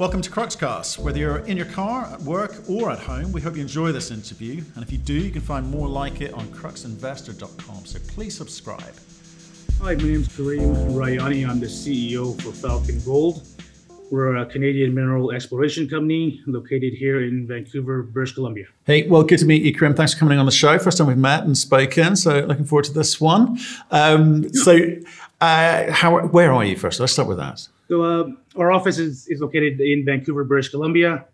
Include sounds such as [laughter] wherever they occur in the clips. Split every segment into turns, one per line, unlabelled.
Welcome to Cruxcast. Whether you're in your car, at work, or at home, we hope you enjoy this interview. And if you do, you can find more like it on cruxinvestor.com. So please subscribe.
Hi, my name is Karim Rayani. I'm the CEO for Falcon Gold. We're a Canadian mineral exploration company located here in Vancouver, British Columbia.
Hey, well, good to meet you, Karim. Thanks for coming on the show. First time we've met and spoken, so looking forward to this one. Um, so, uh, how, where are you first? Let's start with that.
So, uh, our office is, is located in Vancouver, British Columbia,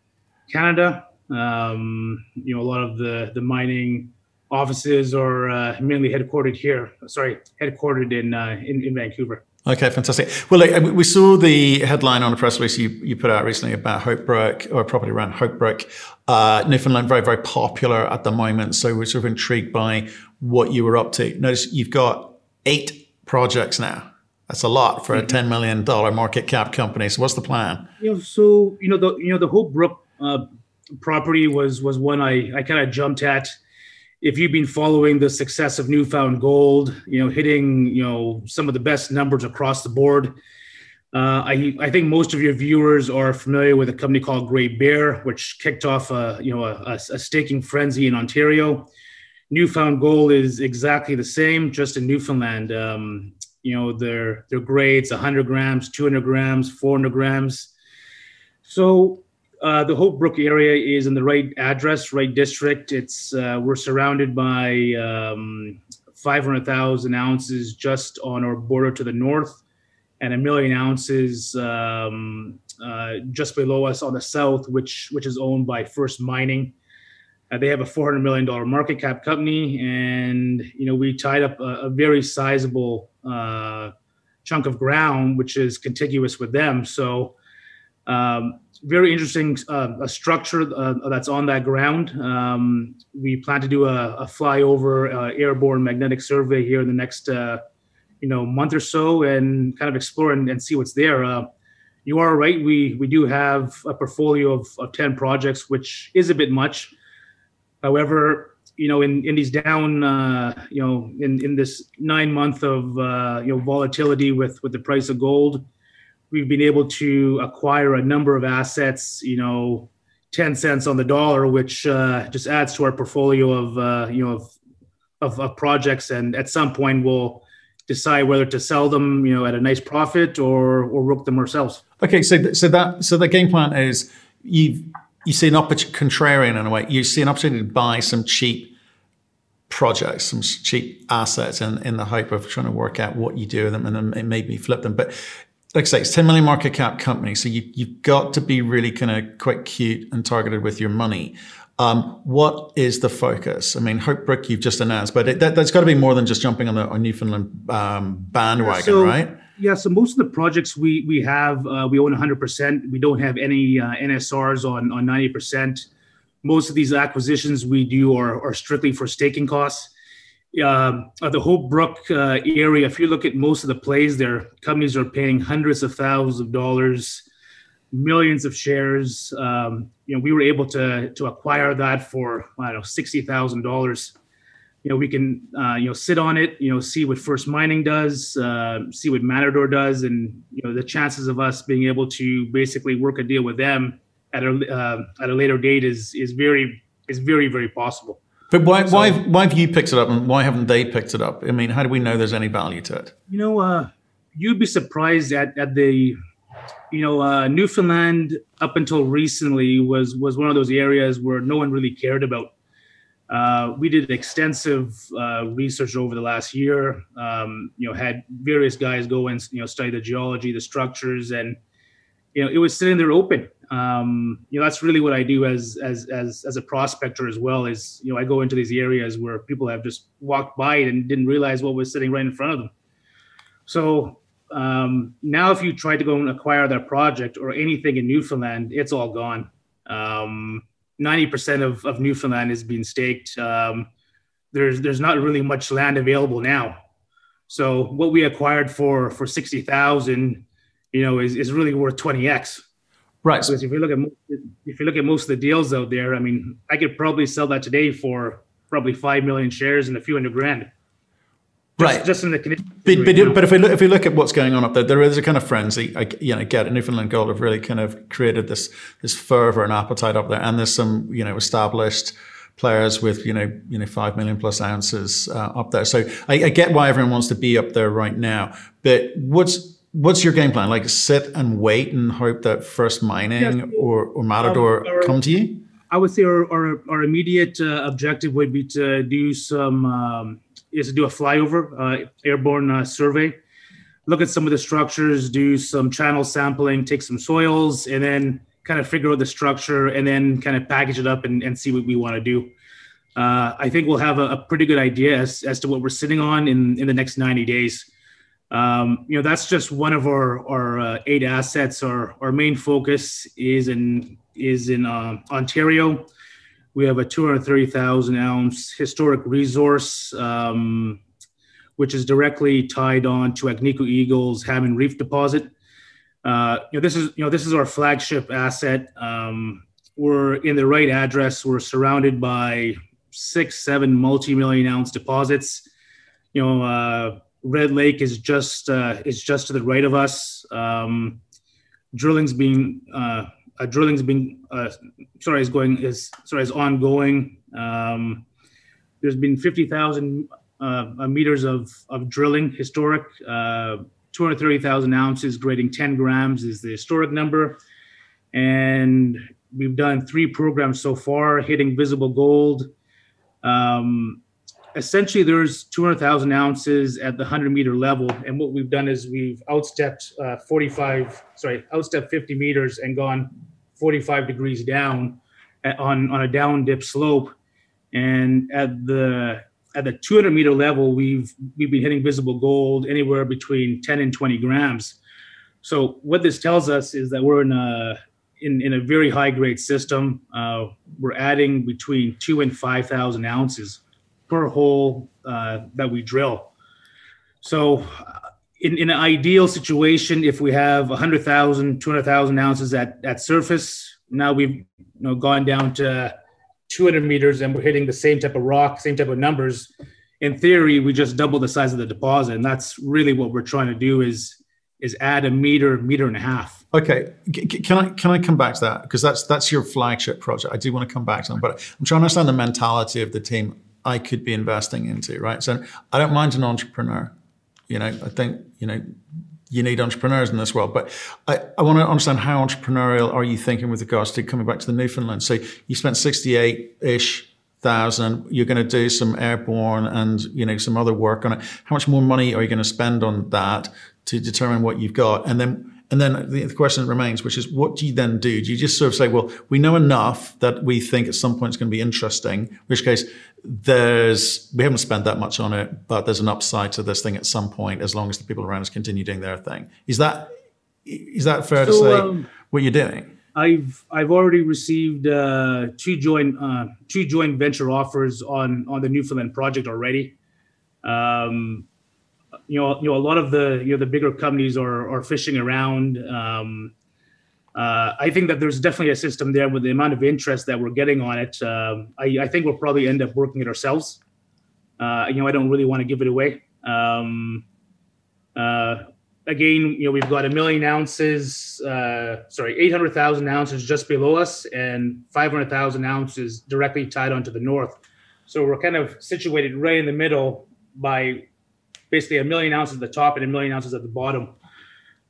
Canada. Um, you know, a lot of the the mining offices are uh, mainly headquartered here. Sorry, headquartered in uh, in, in Vancouver.
Okay, fantastic. Well, we saw the headline on a press release you, you put out recently about Hopebrook or property around Hopebrook, uh, Newfoundland, very, very popular at the moment. So we're sort of intrigued by what you were up to. Notice you've got eight projects now. That's a lot for a mm-hmm. ten million dollar market cap company. So what's the plan?
You know, so you know the you know the Hopebrook uh, property was was one I I kind of jumped at if you've been following the success of Newfound Gold, you know, hitting you know some of the best numbers across the board. Uh, I, I think most of your viewers are familiar with a company called Great Bear, which kicked off a you know a, a, a staking frenzy in Ontario. Newfound Gold is exactly the same, just in Newfoundland. Um, you know their their grades 100 grams, 200 grams, 400 grams. So uh, the Hopebrook area is in the right address, right district. It's uh, we're surrounded by um, 500,000 ounces just on our border to the north, and a million ounces um, uh, just below us on the south, which which is owned by First Mining. Uh, they have a 400 million dollar market cap company, and you know we tied up a, a very sizable uh, chunk of ground, which is contiguous with them. So. Um, very interesting uh, structure uh, that's on that ground. Um, we plan to do a, a flyover uh, airborne magnetic survey here in the next, uh, you know, month or so, and kind of explore and, and see what's there. You are right. We we do have a portfolio of, of ten projects, which is a bit much. However, you know, in in these down, uh, you know, in in this nine month of you know volatility with with the price of gold we've been able to acquire a number of assets, you know, 10 cents on the dollar, which uh, just adds to our portfolio of, uh, you know, of, of, of, projects. And at some point we'll decide whether to sell them, you know, at a nice profit or, or rook them ourselves.
Okay. So, so that, so the game plan is you, you see an opportunity, contrarian in a way, you see an opportunity to buy some cheap projects, some cheap assets in, in the hope of trying to work out what you do with them and then maybe flip them. But like I say, it's 10 million market cap company. So you, you've got to be really kind of quite cute and targeted with your money. Um, what is the focus? I mean, Hopebrook you've just announced, but it, that, has got to be more than just jumping on the on Newfoundland um, bandwagon,
so,
right?
Yeah. So most of the projects we we have, uh, we own 100. percent We don't have any uh, NSRs on on 90 percent. Most of these acquisitions we do are, are strictly for staking costs uh, the Hopebrook uh, area, if you look at most of the plays there, companies are paying hundreds of thousands of dollars, millions of shares. Um, you know, we were able to to acquire that for I don't know sixty thousand dollars. You know, we can uh, you know sit on it, you know, see what First Mining does, uh, see what Matador does, and you know the chances of us being able to basically work a deal with them at a uh, at a later date is is very is very very possible.
But why, so, why, why have you picked it up and why haven't they picked it up? I mean, how do we know there's any value to it?
You know, uh, you'd be surprised at, at the, you know, uh, Newfoundland up until recently was was one of those areas where no one really cared about. Uh, we did extensive uh, research over the last year. Um, you know, had various guys go and you know study the geology, the structures, and you know, it was sitting there open um, you know that's really what I do as as as as a prospector as well. Is you know I go into these areas where people have just walked by it and didn't realize what was sitting right in front of them. So um, now, if you try to go and acquire that project or anything in Newfoundland, it's all gone. Um, 90% of, of Newfoundland is being staked. Um, there's there's not really much land available now. So what we acquired for for 60,000, you know, is, is really worth 20x.
Right.
Because if you look at if you look at most of the deals out there, I mean, I could probably sell that today for probably five million shares and a few hundred grand.
Right.
Just in the
but, but, but, if we look, if we look at what's going on up there, there is a kind of frenzy. I, you know, get Newfoundland Gold have really kind of created this this fervor and appetite up there, and there's some you know established players with you know you know five million plus ounces uh, up there. So I, I get why everyone wants to be up there right now. But what's what's your game plan? Like sit and wait and hope that first mining yes. or, or Matador um, come to you?
I would say our, our, our immediate uh, objective would be to do some um, is to do a flyover uh, airborne uh, survey, look at some of the structures, do some channel sampling, take some soils, and then kind of figure out the structure and then kind of package it up and, and see what we want to do. Uh, I think we'll have a, a, pretty good idea as, as to what we're sitting on in, in the next 90 days. Um, you know, that's just one of our, our uh, eight assets. Our, our main focus is in, is in uh, Ontario. We have a 230,000 ounce historic resource, um, which is directly tied on to Agnico Eagle's Hammond Reef deposit. Uh, you know, this is you know this is our flagship asset. Um, we're in the right address. We're surrounded by six, seven multi-million ounce deposits. You know, uh, Red Lake is just uh, is just to the right of us. Um, drilling's being uh, uh, drilling's being uh, sorry is going is sorry is ongoing. Um, there's been fifty thousand uh, meters of of drilling historic. Uh, 230,000 ounces, grading 10 grams is the historic number. And we've done three programs so far, hitting visible gold. Um, essentially, there's 200,000 ounces at the 100 meter level. And what we've done is we've outstepped uh, 45, sorry, outstepped 50 meters and gone 45 degrees down at, on, on a down dip slope. And at the at the 200 meter level, we've we've been hitting visible gold anywhere between 10 and 20 grams. So what this tells us is that we're in a in, in a very high grade system. Uh, we're adding between two and 5,000 ounces per hole uh, that we drill. So in, in an ideal situation, if we have 100,000, 200,000 ounces at, at surface, now we've you know, gone down to 200 meters and we're hitting the same type of rock, same type of numbers, in theory, we just double the size of the deposit. And that's really what we're trying to do is is add a meter, meter and a half.
Okay, can I can I come back to that because that's that's your flagship project. I do want to come back to them, but I'm trying to understand the mentality of the team I could be investing into. Right, so I don't mind an entrepreneur. You know, I think you know you need entrepreneurs in this world. But I, I want to understand how entrepreneurial are you thinking with regards to coming back to the Newfoundland? So you spent 68 ish thousand. You're going to do some airborne and, you know, some other work on it. How much more money are you going to spend on that to determine what you've got? And then and then the, question remains, which is what do you then do? Do you just sort of say, well, we know enough that we think at some point it's going to be interesting, in which case there's, we haven't spent that much on it, but there's an upside to this thing at some point as long as the people around us continue doing their thing. Is that, is that fair so, to say um, what you're doing?
I've I've already received uh, two joint uh, two joint venture offers on on the Newfoundland project already. Um, you know, you know, a lot of the you know the bigger companies are are fishing around. Um, uh, I think that there's definitely a system there with the amount of interest that we're getting on it. Um, I, I, think we'll probably end up working it ourselves. Uh, you know, I don't really want to give it away. Um, uh, again, you know, we've got a million ounces, uh, sorry, 800,000 ounces just below us and 500,000 ounces directly tied onto the north. So we're kind of situated right in the middle by basically a million ounces at the top and a million ounces at the bottom.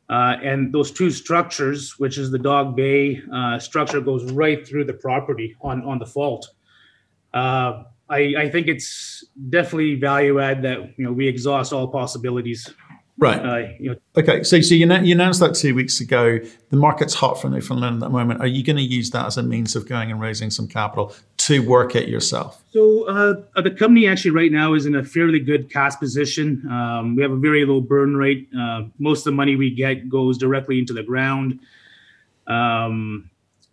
Uh, and those two structures, which is the Dog Bay uh, structure, goes right through the property on, on the fault. Uh, I, I, think it's definitely value add that you know we exhaust all possibilities
Right. Uh, you know, okay. So, so you, you, announced that two weeks ago. The market's hot for Newfoundland at the moment. Are you going to use that as a means of going and raising some capital to work it yourself?
So, uh, the company actually right now is in a fairly good cash position. Um, we have a very low burn rate. Uh, most of the money we get goes directly into the ground. Um,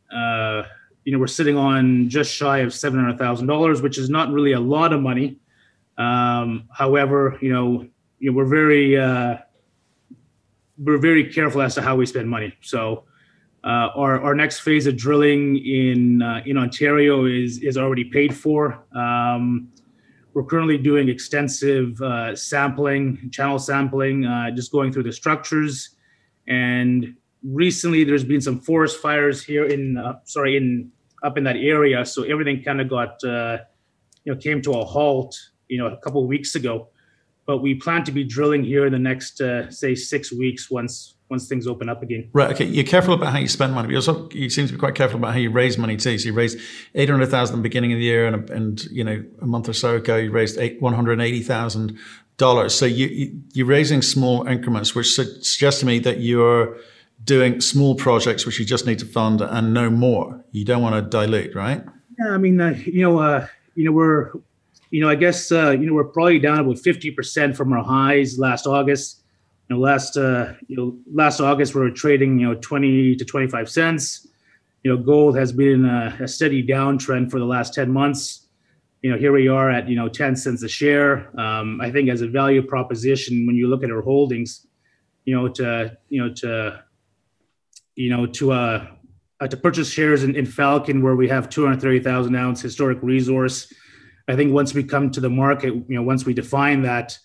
uh, you know, we're sitting on just shy of seven hundred thousand dollars, which is not really a lot of money. Um, however, you know you know, we're very uh, we're very careful as to how we spend money. So uh, our our next phase of drilling in uh, in Ontario is is already paid for. Um, we're currently doing extensive uh, sampling, channel sampling, uh, just going through the structures. And recently, there's been some forest fires here in, uh, sorry, in up in that area. So everything kind of got, uh, you know, came to a halt, you know, a couple weeks ago. But we plan to be drilling here in the next, uh, say, six weeks once once things open up again.
Right. Okay. You're careful about how you spend money, but you also you seem to be quite careful about how you raise money too. So you raised eight hundred thousand at the beginning of the year, and and you know a month or so ago you raised eight one hundred eighty thousand dollars. So you, you you're raising small increments, which suggests to me that you're doing small projects which you just need to fund and no more. You don't want to dilute, right?
Yeah. I mean, uh, you know, uh, you know, we're you know, I guess uh, you know we're probably down about fifty percent from our highs last August You know, last uh, you know last August we were trading you know 20 to 25 cents. You know, gold has been a, a steady downtrend for the last 10 months. You know, here we are at you know 10 cents a share. Um, I think as a value proposition, when you look at our holdings, you know, to you know to you know to uh, uh to purchase shares in, in Falcon where we have 230,000 ounce historic resource. I think once we come to the market, you know, once we define that,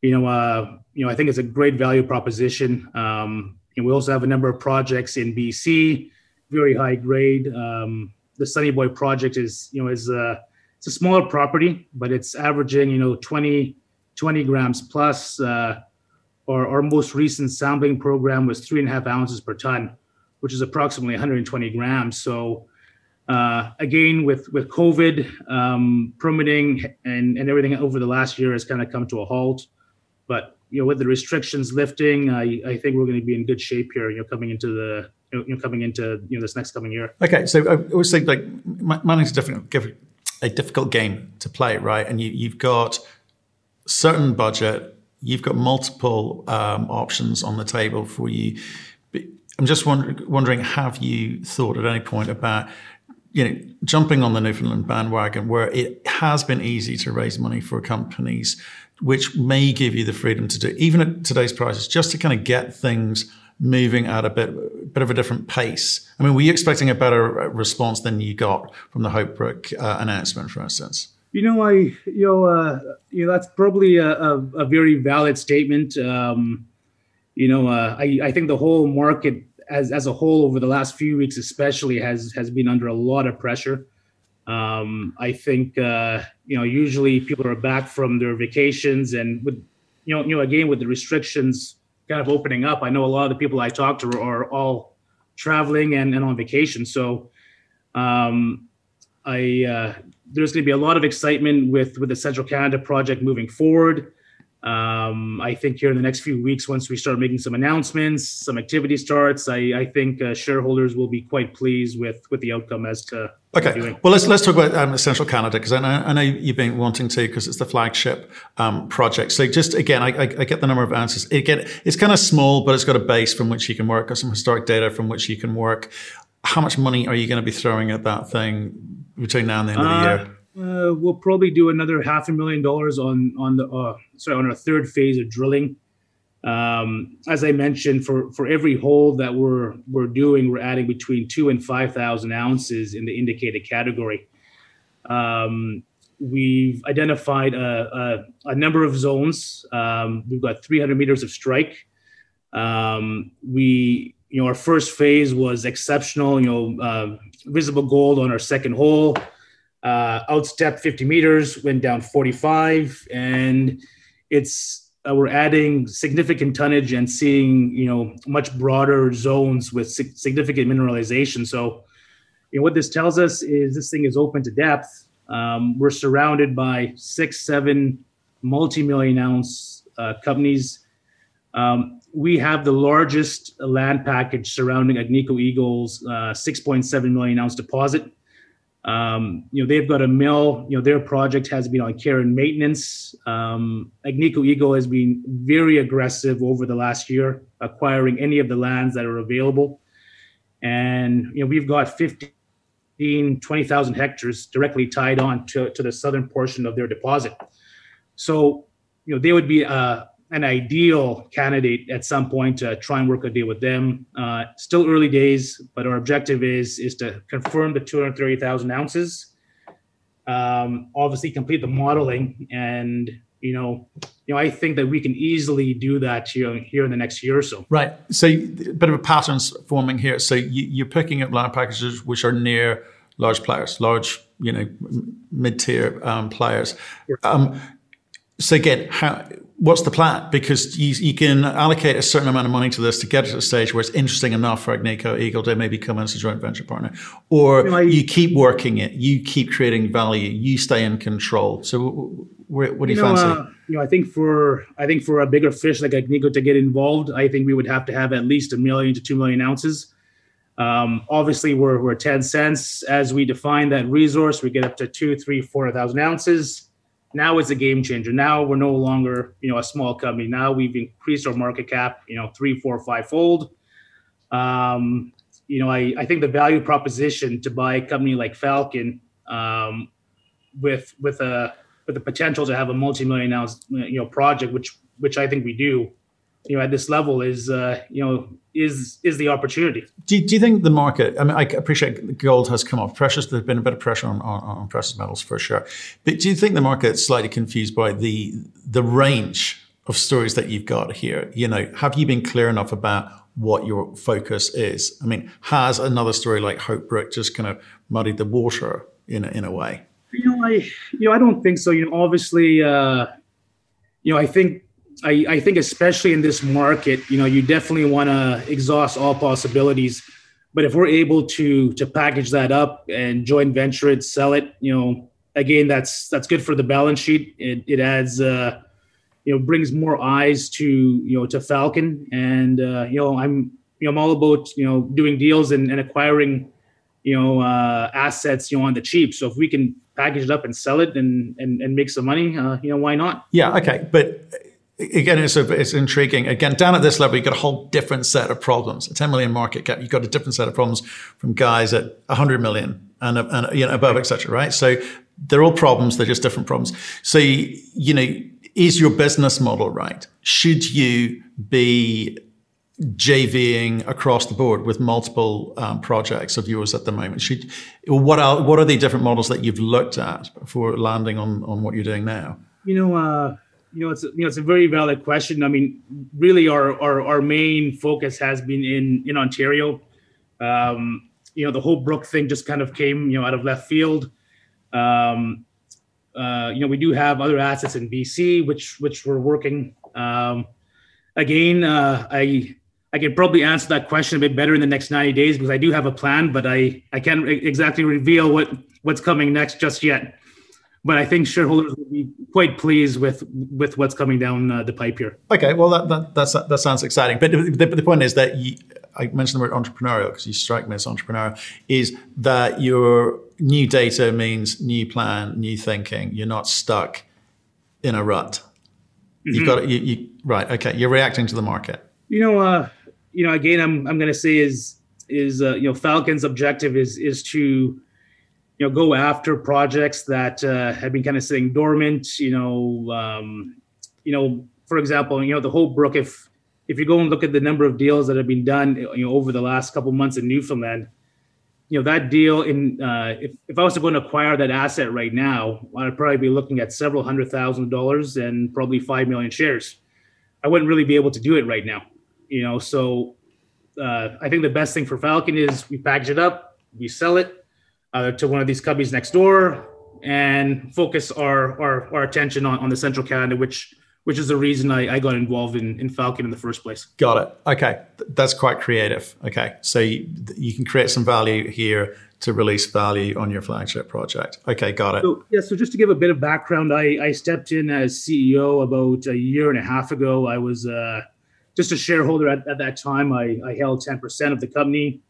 you know, uh, you know, I think it's a great value proposition. Um, and we also have a number of projects in BC, very high grade. Um, the Sunny Boy project is, you know, is a, it's a smaller property, but it's averaging, you know, 20, 20 grams plus. Uh, our most recent sampling program was three and a half ounces per ton, which is approximately 120 grams. So, uh, again, with with COVID um, permitting and, and everything over the last year has kind of come to a halt. But you know, with the restrictions lifting, I, I think we're going to be in good shape here. You know, coming into the you know coming into you know this next coming year.
Okay, so I always think like mining's a different a difficult game to play, right? And you you've got certain budget, you've got multiple um, options on the table for you. I'm just wondering, wondering, have you thought at any point about you know, jumping on the Newfoundland bandwagon where it has been easy to raise money for companies which may give you the freedom to do, even at today's prices, just to kind of get things moving at a bit, bit of a different pace. I mean, were you expecting a better response than you got from the Hopebrook uh, announcement, for instance?
You know, I, you know, uh, you know, that's probably a, a, a very valid statement. Um, you know, uh, I, I think the whole market as, as a whole over the last few weeks, especially has, has been under a lot of pressure. Um, I think uh, you know usually people are back from their vacations, and with you know you know again with the restrictions kind of opening up, I know a lot of the people I talk to are all traveling and, and on vacation. So um, I uh, there's going to be a lot of excitement with with the Central Canada project moving forward. Um, I think here in the next few weeks, once we start making some announcements, some activity starts, I, I think uh, shareholders will be quite pleased with with the outcome as to.
Okay, well let's let's talk about um, Central Canada because I know, I know you've been wanting to because it's the flagship um, project. So just again, I, I, get the number of answers. Again, it's kind of small, but it's got a base from which you can work, got some historic data from which you can work. How much money are you going to be throwing at that thing between now and the end of the uh, year?
Uh, we'll probably do another half a million dollars on on the uh, sorry on our third phase of drilling. Um, as I mentioned, for for every hole that we're we're doing, we're adding between two and five thousand ounces in the indicated category. Um, we've identified a, a, a, number of zones. Um, we've got 300 meters of strike. Um, we, you know, our first phase was exceptional. You know, uh, visible gold on our second hole uh, outstepped 50 meters, went down 45, and it's uh, we're adding significant tonnage and seeing you know much broader zones with significant mineralization. So, you know, what this tells us is this thing is open to depth. Um, we're surrounded by six, seven multi-million ounce uh, companies. Um, we have the largest land package surrounding Agnico Eagle's uh, 6.7 million ounce deposit. Um, you know, they've got a mill, you know, their project has been on care and maintenance. Um, Agnico Eagle has been very aggressive over the last year, acquiring any of the lands that are available. And, you know, we've got 15, 20,000 hectares directly tied on to, to the southern portion of their deposit. So, you know, they would be a, an ideal candidate at some point to try and work a deal with them. Uh, still early days, but our objective is is to confirm the 230,000 ounces. um, obviously complete the modeling and you know, you know, I think that we can easily do that here, here in the next year or so.
Right. So, a bit of a pattern's forming here. So, you, are picking up land packages which are near large players, large, you know, mid-tier um, players. Um, so again, how, what's the plan? Because you, you, can allocate a certain amount of money to this to get it to a stage where it's interesting enough for Agnico Eagle to maybe come in as a joint venture partner, or I, you keep working it, you keep creating value, you stay in control. So, what, do you, you know, fancy? Uh,
you know, I think for I think for a bigger fish like Agnico to get involved, I think we would have to have at least a million to two million ounces. Um, obviously, we're, we're 10 cents as we define that resource. We get up to two, three, four thousand ounces. Now it's a game changer. Now we're no longer, you know, a small company. Now we've increased our market cap, you know, three, four, five fold. Um, you know, I, I think the value proposition to buy a company like Falcon um, with with a with the potential to have a multi-million ounce you know project, which which I think we do, you know, at this level is uh, you know is is the opportunity.
Do, do you think the market? I mean, I appreciate gold has come off. Precious, there's been a bit of pressure on, on, on precious metals for sure. But do you think the market's slightly confused by the the range of stories that you've got here? You know, have you been clear enough about what your focus is? I mean, has another story like Hope just kind of muddied the water in a, in a way?
You know, I you know I don't think so. You know, obviously, uh, you know, I think I, I think especially in this market, you know, you definitely want to exhaust all possibilities. But if we're able to to package that up and joint venture it, sell it, you know, again, that's that's good for the balance sheet. It, it adds, uh, you know, brings more eyes to you know to Falcon, and uh, you know, I'm you know I'm all about you know doing deals and, and acquiring you know uh, assets you know on the cheap. So if we can package it up and sell it and and, and make some money, uh, you know, why not?
Yeah, okay, but again, it's, a, it's intriguing. Again, down at this level, you've got a whole different set of problems. A 10 million market cap, you've got a different set of problems from guys at 100 million and, and you know, above, etc. right? So they're all problems. They're just different problems. So, you know, is your business model right? Should you be JVing across the board with multiple um, projects of yours at the moment? Should, what are what are the different models that you've looked at before landing on on what you're doing now?
You know, uh, you know, it's you know, it's a very valid question. I mean, really, our our, our main focus has been in in Ontario. Um, you know, the Hopebrook thing just kind of came, you know, out of left field. Um, uh, you know, we do have other assets in BC, which which we're working. Um, again, uh, I I can probably answer that question a bit better in the next 90 days because I do have a plan, but I I can't exactly reveal what what's coming next just yet but I think shareholders will be quite pleased with with what's coming down uh, the pipe here.
Okay, well that that that's, that sounds exciting. But the, the point is that you, I mentioned the word entrepreneurial because you strike me as entrepreneurial. Is that your new data means new plan, new thinking. You're not stuck in a rut. Mm-hmm. You've got you, you right. Okay, you're reacting to the market.
You know, uh, you know. Again, I'm I'm going to say is is uh, you know Falcon's objective is is to you know go after projects that uh, have been kind of sitting dormant you know um, you know for example you know the Hopebrook if if you go and look at the number of deals that have been done you know over the last couple months in newfoundland you know that deal in uh, if, if i was to go and acquire that asset right now i'd probably be looking at several hundred thousand dollars and probably five million shares. I wouldn't really be able to do it right now you know so uh, i think the best thing for falcon is we package it up we sell it uh, to one of these cubbies next door and focus our our, our attention on, on the central Canada, which which is the reason I, I got involved in, in Falcon in the first place.
Got it. Okay, that's quite creative. Okay, so you, you can create some value here to release value on your flagship project. Okay, got it.
So, yeah, so just to give a bit of background, I, I stepped in as CEO about a year and a half ago. I was uh, just a shareholder at, at that time. I, I held 10% of the company.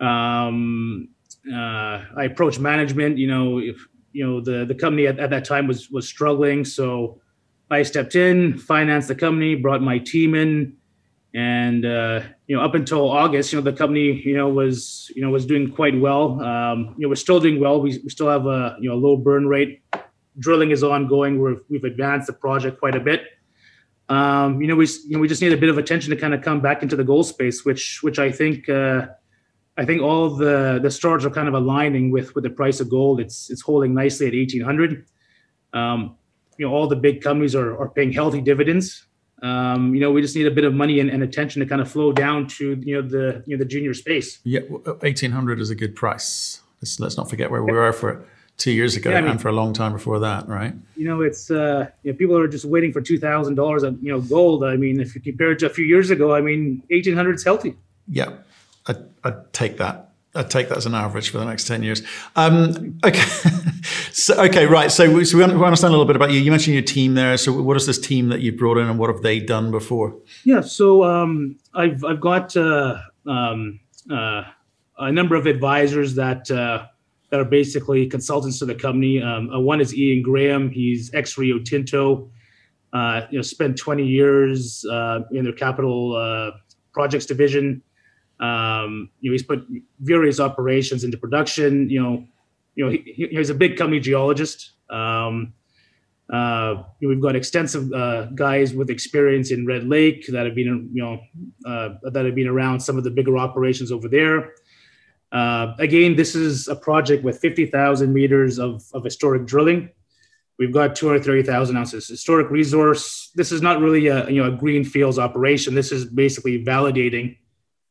Um, uh, I approached management. You know, if you know the the company at, at that time was was struggling, so I stepped in, financed the company, brought my team in, and uh, you know up until August, you know the company you know was you know was doing quite well. Um, you know we're still doing well. We, we still have a you know low burn rate. Drilling is ongoing. We're, we've advanced the project quite a bit. Um, you know we you know we just need a bit of attention to kind of come back into the goal space, which which I think. Uh, I think all the the stars are kind of aligning with with the price of gold. It's it's holding nicely at eighteen hundred. Um, you know, all the big companies are, are paying healthy dividends. Um, you know, we just need a bit of money and, and, attention to kind of flow down to you know the you know the junior space.
Yeah, eighteen hundred is a good price. Let's, let's not forget where we were for two years ago yeah, I mean, and for a long time before that, right?
You know, it's uh, you know, people are just waiting for two thousand dollars on you know gold. I mean, if you compare it to a few years ago, I mean, eighteen hundred is healthy.
Yeah, I, I'd take that. I'd take that as an average for the next 10 years. Um, okay. [laughs] so, okay, right. So, we, so we understand a little bit about you. You mentioned your team there. So what is this team that you brought in and what have they done before?
Yeah. So um, I've, I've got uh, um, uh, a number of advisors that, uh, that are basically consultants to the company. Um, uh, one is Ian Graham. He's ex Rio Tinto. Uh, you know, spent 20 years uh, in their capital projects division. Um, you know, he's put various operations into production. You know, you know, he, he's a big company geologist. Um, uh, we've got extensive uh, guys with experience in Red Lake that have been, you know, uh, that have been around some of the bigger operations over there. Uh, again, this is a project with 50,000 meters of, of historic drilling. We've got 230,000 ounces historic resource. This is not really a you know a greenfields operation. This is basically validating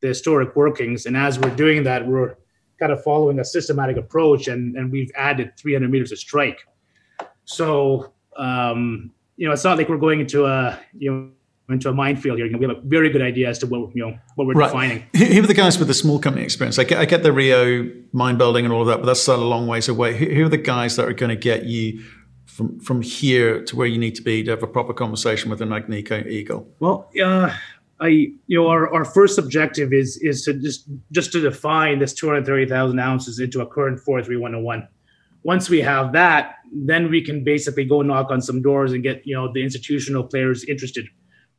the historic workings. And as we're doing that, we're kind of following a systematic approach, and and we've added 300 meters of strike. So um, you know, it's not like we're going into a you know into a minefield here. We have a very good idea as to what you know what we're right. defining.
Who are the guys with the small company experience? I get, I get the Rio mine building and all of that, but that's still a long ways away. Who, who are the guys that are going to get you from from here to where you need to be to have a proper conversation with an Agnico Eagle?
Well, uh, I you know our, our first objective is is to just just to define this 230,000 ounces into a current 43101. Once we have that, then we can basically go knock on some doors and get you know the institutional players interested.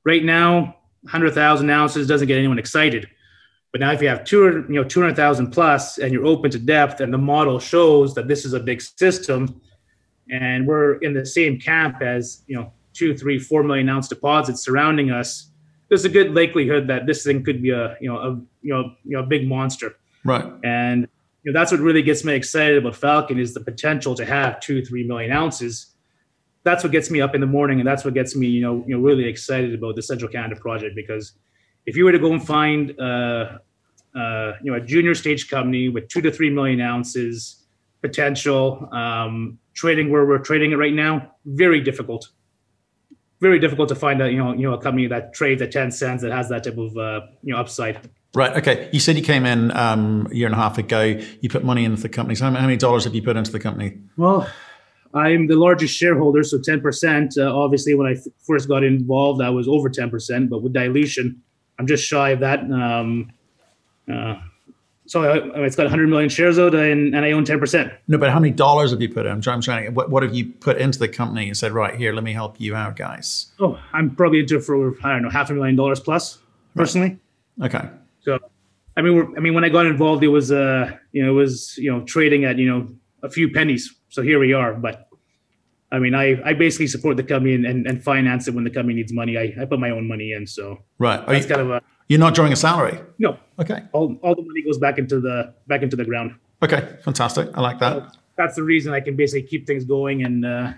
Right now, 100,000 ounces doesn't get anyone excited. But now if you have 200, you know 200,000 plus and you're open to depth and the model shows that this is a big system and we're in the same camp as you know two, three, four million ounce deposits surrounding us there's a good likelihood that this thing could be a you know a you know you know a big monster.
Right.
And you know that's what really gets me excited about Falcon is the potential to have two three million ounces. That's what gets me up in the morning, and that's what gets me you know you know really excited about the Central Canada project because if you were to go and find uh, uh, you know a junior stage company with two to three million ounces potential um, trading where we're trading it right now, very difficult very difficult to find a you know you know a company that trades at 10 cents that has that type of uh, you know upside.
Right okay. You said you came in um, a year and a half ago. You put money into the company. So how many dollars have you put into the company?
Well i'm the largest shareholder so 10% uh, obviously when i f- first got involved i was over 10% but with dilution i'm just shy of that. Um, uh, so uh, it's got 100 million shares out and, and I own 10%.
No, but how many dollars have you put in? I'm trying, I'm trying to, what, what have you put into the company and said, right here, let me help you out, guys?
Oh, I'm probably into it for, I don't know, half a million dollars plus personally.
Right. Okay.
So, I mean, I mean, when I got involved, it was, uh, you know, it was, you know, trading at, you know, a few pennies. So here we are. But I mean, I, I basically support the company and, and, and finance it when the company needs money. I, I put my own money in. So
right.
Are that's you, kind of a,
you're not drawing a salary.
No.
Okay.
All, all the money goes back into the back into the ground.
Okay, fantastic. I like that. So
that's the reason I can basically keep things going and uh,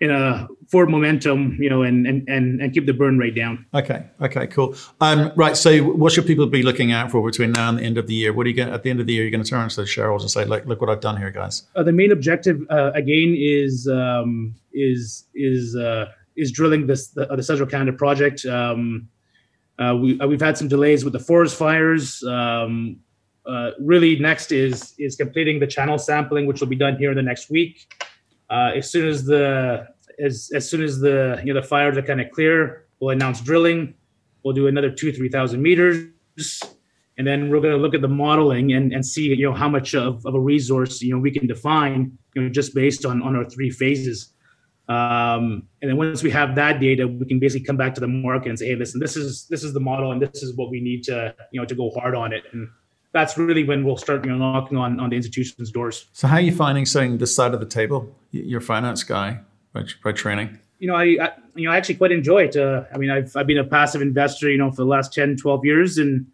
in a forward momentum, you know, and and and and keep the burn rate down.
Okay. Okay. Cool. Um, right. So, what should people be looking out for between now and the end of the year? What are you going at the end of the year? You're going to turn to the shareholders and say, "Look, look what I've done here, guys."
Uh, the main objective, uh, again, is um, is is uh, is drilling this the, the Central Canada project. Um, uh, we, uh, we've had some delays with the forest fires. Um, uh, really, next is is completing the channel sampling, which will be done here in the next week. Uh, as soon as the as as soon as the you know the fires are kind of clear, we'll announce drilling. We'll do another two three thousand meters, and then we're going to look at the modeling and, and see you know how much of, of a resource you know we can define you know just based on on our three phases. Um, and then once we have that data, we can basically come back to the market and say, "Hey, listen, this is this is the model, and this is what we need to you know to go hard on it." And that's really when we'll start you know knocking on on the institution's doors.
So, how are you finding sitting this side of the table? You're finance guy by, by training.
You know, I, I, you know I actually quite enjoy it. Uh, I mean, I've I've been a passive investor, you know, for the last 10, 12 years, and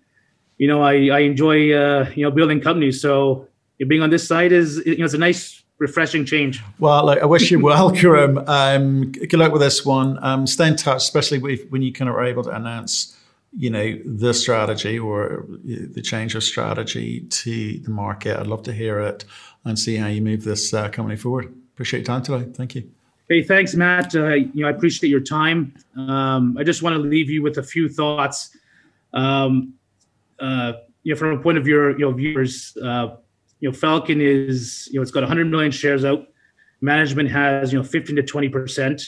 you know, I, I enjoy, uh, you know, building companies. So being on this side is, you know, it's a nice, refreshing change.
Well, I wish you well, [laughs] Karim. Um, good luck with this one. Um, stay in touch, especially when you kind of are able to announce, you know, the strategy or the change of strategy to the market. I'd love to hear it and see how you move this uh, company forward. Appreciate your time today. Thank you.
Hey, thanks, Matt. Uh, you know, I appreciate your time. Um, I just want to leave you with a few thoughts. Um, uh, you know, from a point of view, you know, viewers, uh, you know, Falcon is, you know, it's got 100 million shares out. Management has, you know, 15 to 20 percent.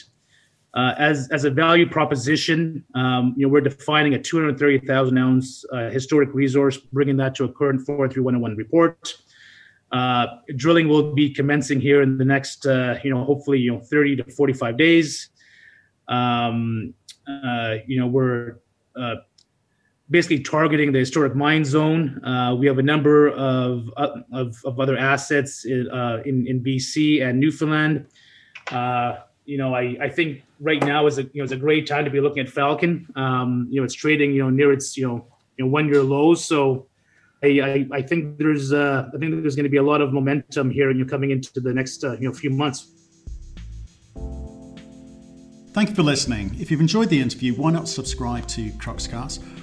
Uh, as as a value proposition, um, you know, we're defining a 230,000 ounce uh, historic resource, bringing that to a current 43101 report. Uh, drilling will be commencing here in the next, uh, you know, hopefully, you know, 30 to 45 days. Um, uh, you know, we're uh, basically targeting the historic mine zone. Uh, we have a number of uh, of, of, other assets in, in, in BC and Newfoundland. you know, I, I think right now is a you know it's a great time to be looking at Falcon. Um, you know, it's trading you know near its you know you know one year lows, so I, I, think there's uh, I think there's going to be a lot of momentum here, and you're coming into the next uh, you know few months.
Thank you for listening. If you've enjoyed the interview, why not subscribe to Cruxcast